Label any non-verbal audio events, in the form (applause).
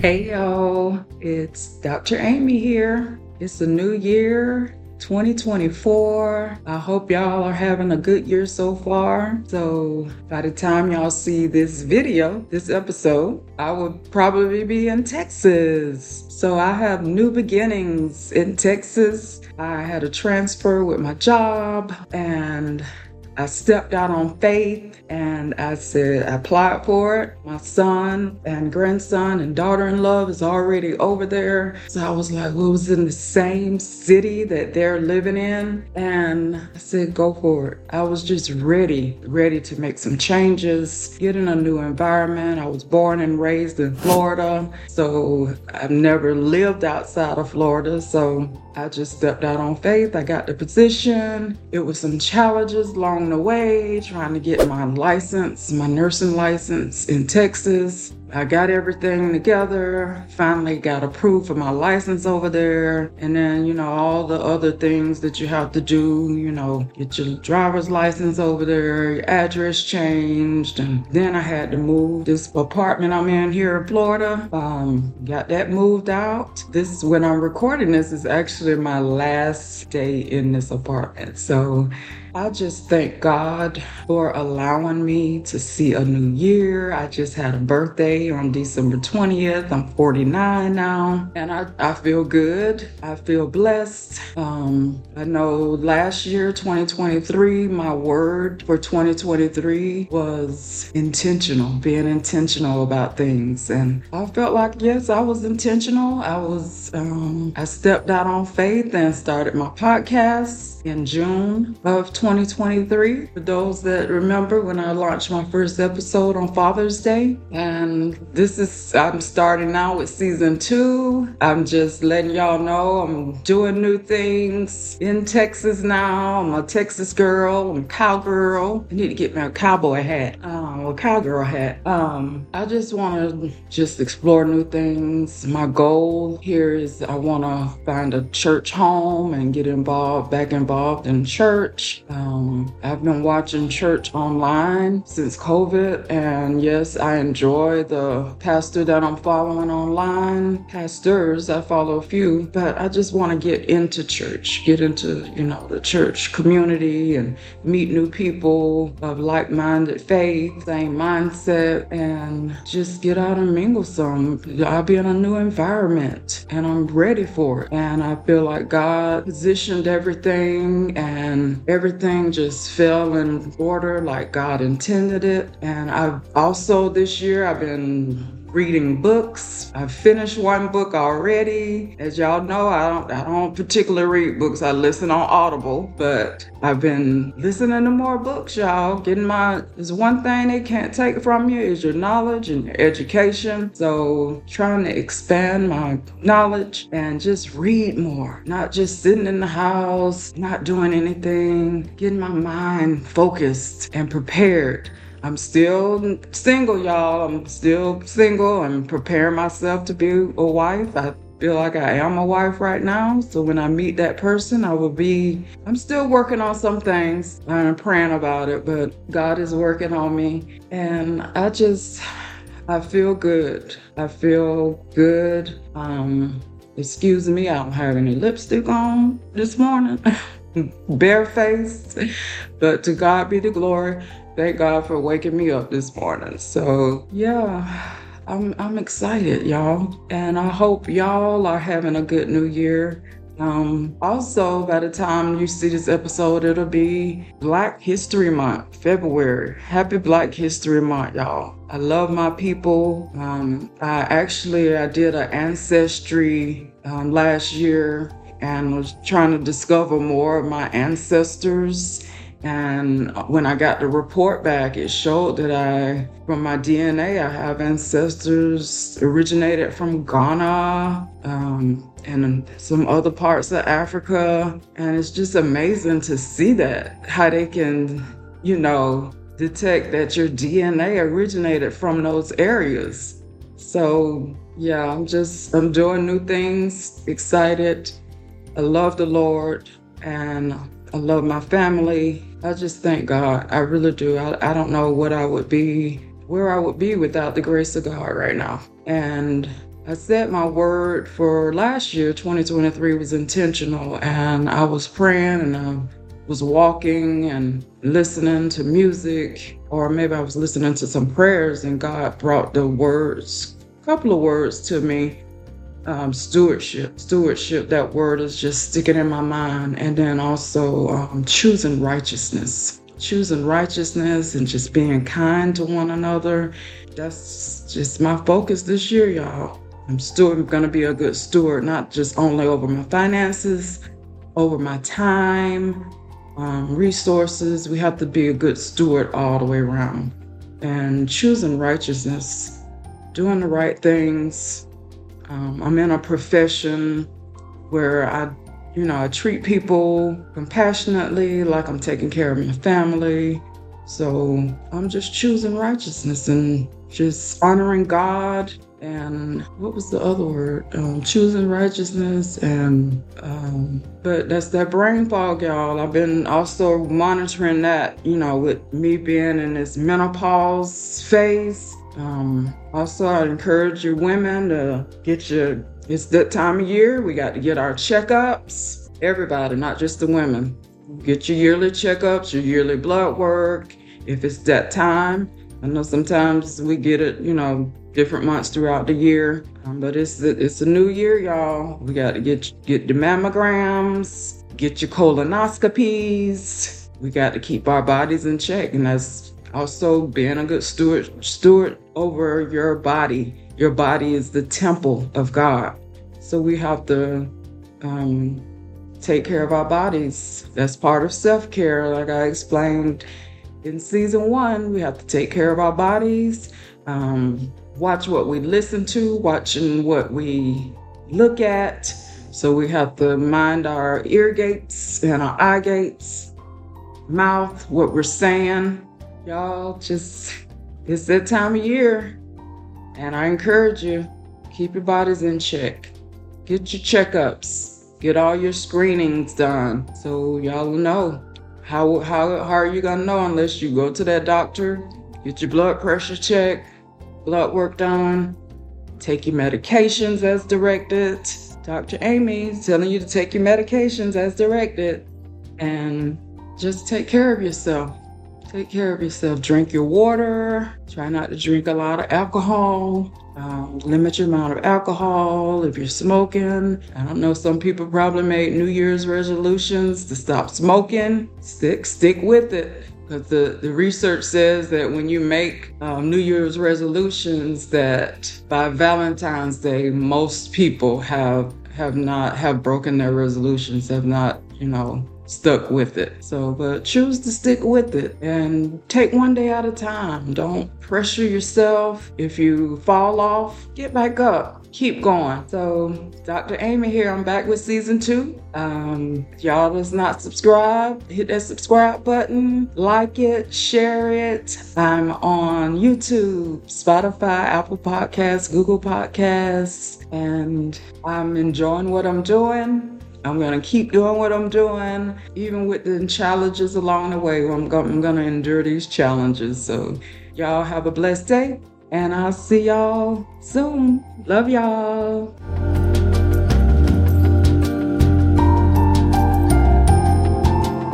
Hey y'all, it's Dr. Amy here. It's a new year, 2024. I hope y'all are having a good year so far. So, by the time y'all see this video, this episode, I will probably be in Texas. So, I have new beginnings in Texas. I had a transfer with my job and I stepped out on faith and I said, I applied for it. My son and grandson and daughter in law is already over there. So I was like, we was in the same city that they're living in. And I said, go for it. I was just ready, ready to make some changes, get in a new environment. I was born and raised in Florida. So I've never lived outside of Florida. So I just stepped out on faith. I got the position. It was some challenges along the way, trying to get my license, my nursing license in Texas. I got everything together, finally got approved for my license over there, and then, you know, all the other things that you have to do, you know, get your driver's license over there, your address changed, and then I had to move this apartment I'm in here in Florida. Um, got that moved out. This is when I'm recording this is actually my last day in this apartment. So I just thank God for allowing me to see a new year. I just had a birthday on December 20th. I'm 49 now, and I, I feel good. I feel blessed. Um, I know last year, 2023, my word for 2023 was intentional, being intentional about things. And I felt like, yes, I was intentional. I was, um, I stepped out on faith and started my podcast in June of 2023. For those that remember when I launched my first episode on Father's Day. And this is, I'm starting now with season two. I'm just letting y'all know I'm doing new things in Texas now. I'm a Texas girl, I'm a cowgirl. I need to get a cowboy hat, um, cowgirl hat. Um, I just want to just explore new things. My goal here is I want to find a church home and get involved, back involved in church. Um, I've been watching church online since COVID, and yes, I enjoy the pastor that I'm following online. Pastors, I follow a few, but I just want to get into church, get into, you know, the church community and meet new people of like minded faith, same mindset, and just get out and mingle some. I'll be in a new environment and I'm ready for it. And I feel like God positioned everything and everything just fell in order like God intended it. And I've also this year I've been reading books. I've finished one book already. As y'all know, I don't I don't particularly read books. I listen on Audible, but I've been listening to more books, y'all. Getting my there's one thing they can't take from you is your knowledge and your education. So trying to expand my knowledge and just read more. Not just sitting in the house, not doing anything, getting my mind focused and prepared I'm still single, y'all. I'm still single. I'm preparing myself to be a wife. I feel like I am a wife right now. So when I meet that person, I will be, I'm still working on some things. I'm praying about it, but God is working on me. And I just, I feel good. I feel good. Um, excuse me, I don't have any lipstick on this morning. (laughs) Barefaced, but to God be the glory. Thank God for waking me up this morning. So, yeah, I'm, I'm excited, y'all. And I hope y'all are having a good new year. Um, also, by the time you see this episode, it'll be Black History Month, February. Happy Black History Month, y'all. I love my people. Um, I actually I did an ancestry um, last year and was trying to discover more of my ancestors and when I got the report back, it showed that I, from my DNA, I have ancestors originated from Ghana um, and some other parts of Africa. And it's just amazing to see that, how they can, you know, detect that your DNA originated from those areas. So, yeah, I'm just, I'm doing new things, excited. I love the Lord and I love my family. I just thank God. I really do. I, I don't know what I would be, where I would be without the grace of God right now. And I said my word for last year, 2023, was intentional, and I was praying and I was walking and listening to music, or maybe I was listening to some prayers, and God brought the words, a couple of words to me. Um, stewardship, stewardship, that word is just sticking in my mind. And then also um, choosing righteousness, choosing righteousness and just being kind to one another. That's just my focus this year, y'all. I'm still to be a good steward, not just only over my finances, over my time, um, resources. We have to be a good steward all the way around. And choosing righteousness, doing the right things. Um, I'm in a profession where I, you know, I treat people compassionately, like I'm taking care of my family. So I'm just choosing righteousness and just honoring God and what was the other word? Um, choosing righteousness and um, but that's that brain fog, y'all. I've been also monitoring that, you know, with me being in this menopause phase. Um, also, I encourage you women to get your. It's that time of year. We got to get our checkups. Everybody, not just the women. Get your yearly checkups, your yearly blood work. If it's that time, I know sometimes we get it, you know, different months throughout the year. Um, but it's the, it's a new year, y'all. We got to get get the mammograms, get your colonoscopies. We got to keep our bodies in check, and that's also being a good steward steward over your body. Your body is the temple of God, so we have to um, take care of our bodies. That's part of self care, like I explained in season one. We have to take care of our bodies. Um, watch what we listen to, watching what we look at. So we have to mind our ear gates and our eye gates, mouth, what we're saying. Y'all just, it's that time of year. And I encourage you, keep your bodies in check. Get your checkups. Get all your screenings done. So y'all know. How, how, how are you gonna know unless you go to that doctor, get your blood pressure checked, blood work done, take your medications as directed. Dr. Amy telling you to take your medications as directed and just take care of yourself. Take care of yourself. Drink your water. Try not to drink a lot of alcohol. Um, limit your amount of alcohol if you're smoking. I don't know, some people probably made New Year's resolutions to stop smoking. Stick, stick with it. Because the, the research says that when you make um, New Year's resolutions, that by Valentine's Day, most people have have not have broken their resolutions, have not, you know, stuck with it. So, but choose to stick with it and take one day at a time. Don't pressure yourself. If you fall off, get back up keep going. So, Dr. Amy here. I'm back with season two. Um, y'all is not subscribed, hit that subscribe button, like it, share it. I'm on YouTube, Spotify, Apple Podcasts, Google Podcasts, and I'm enjoying what I'm doing. I'm going to keep doing what I'm doing, even with the challenges along the way. I'm going to endure these challenges. So, y'all have a blessed day. And I'll see y'all soon. Love y'all.